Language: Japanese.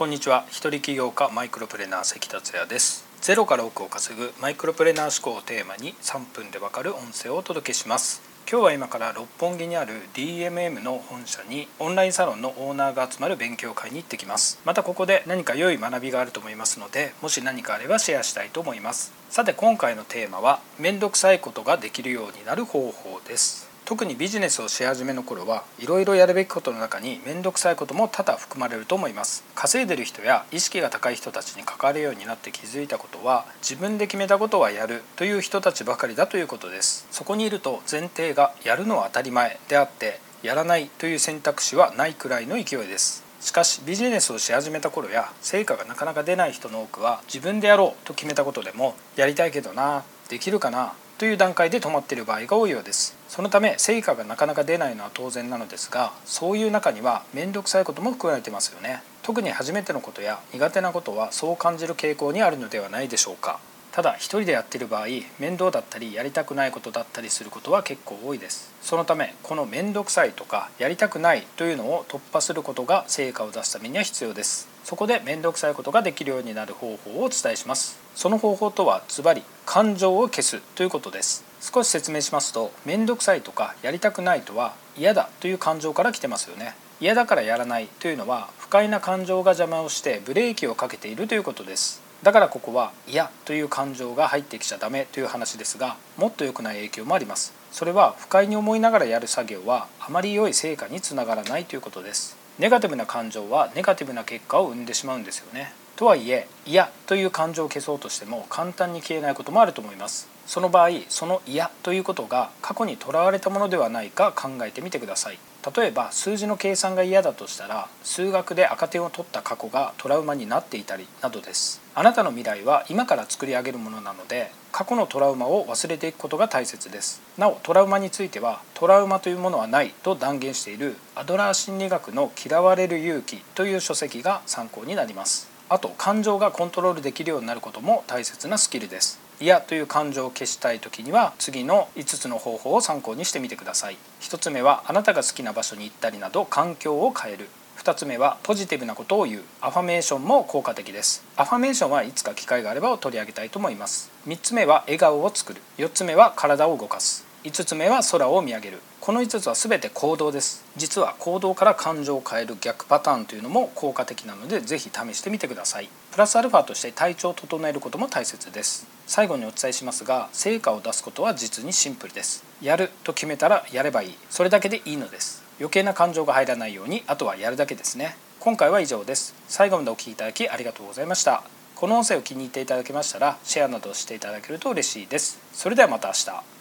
こんにちは。一人起業家マイクロプレーナー関達也です。ゼロから億を稼ぐマイクロプレーナー思考をテーマに3分でわかる音声をお届けします。今日は今から六本木にある DMM の本社にオンラインサロンのオーナーが集まる勉強会に行ってきます。またここで何か良い学びがあると思いますのでもし何かあればシェアしたいと思います。さて今回のテーマはめんどくさいことができるようになる方法です。特にビジネスをし始めの頃はいろいろやるべきことの中に面倒くさいことも多々含まれると思います。稼いでる人や意識が高い人たちに関わるようになって気づいたことは自分で決めたことはやるという人たちばかりだということです。そこにいると前提がやるのは当たり前であってやらないという選択肢はないくらいの勢いです。しかしビジネスをし始めた頃や成果がなかなか出ない人の多くは自分でやろうと決めたことでもやりたいけどなできるかなという段階で止まっている場合が多いようです。そのため成果がなかなか出ないのは当然なのですがそういう中には面倒くさいことも含まれてますよね。特に初めてのことや苦手なことはそう感じる傾向にあるのではないでしょうか。ただ一人でやっている場合面倒だったりやりたくないことだったりすることは結構多いです。そのためこの面倒くさいとかやりたくないというのを突破することが成果を出すためには必要です。そこで面倒くさいことができるようになる方法をお伝えします。その方法とはズバリ感情を消すということです。少し説明しますと面倒くさいとかやりたくないとは嫌だという感情から来てますよね。嫌だからやらないというのは不快な感情が邪魔をしてブレーキをかけているということです。だからここは嫌という感情が入ってきちゃダメという話ですがもっと良くない影響もあります。それは不快に思いながらやる作業はあまり良い成果につながらないということです。ネガティブな感情はネガティブな結果を生んでしまうんですよね。とはいえ嫌という感情を消そうとしても簡単に消えないこともあると思います。その場合その嫌ということが過去にとらわれたものではないか考えてみてください。例えば数字の計算が嫌だとしたら数学で赤点を取った過去がトラウマになっていたりなどです。あなたの未来は今から作り上げるものなので過去のトラウマを忘れていくことが大切です。なおトラウマについてはトラウマというものはないと断言しているアドラー心理学の嫌われる勇気という書籍が参考になります。あと感情がコントロールできるようになることも大切なスキルです。嫌という感情を消したい時には次の5つの方法を参考にしてみてください。1つ目はあなたが好きな場所に行ったりなど環境を変える。2つ目はポジティブなことを言う。アファメーションも効果的です。アファメーションはいつか機会があればを取り上げたいと思います。3つ目は笑顔を作る。4つ目は体を動かす。5つ目は空を見上げる。この5つは全て行動です。実は行動から感情を変える逆パターンというのも効果的なので是非試してみてください。プラスアルファとして体調を整えることも大切です。最後にお伝えしますが成果を出すことは実にシンプルです。やると決めたらやればいい。それだけでいいのです。余計な感情が入らないようにあとはやるだけですね。今回は以上です。最後までお聴きいただきありがとうございました。この音声を気に入っていただけましたらシェアなどしていただけると嬉しいです。それではまた明日。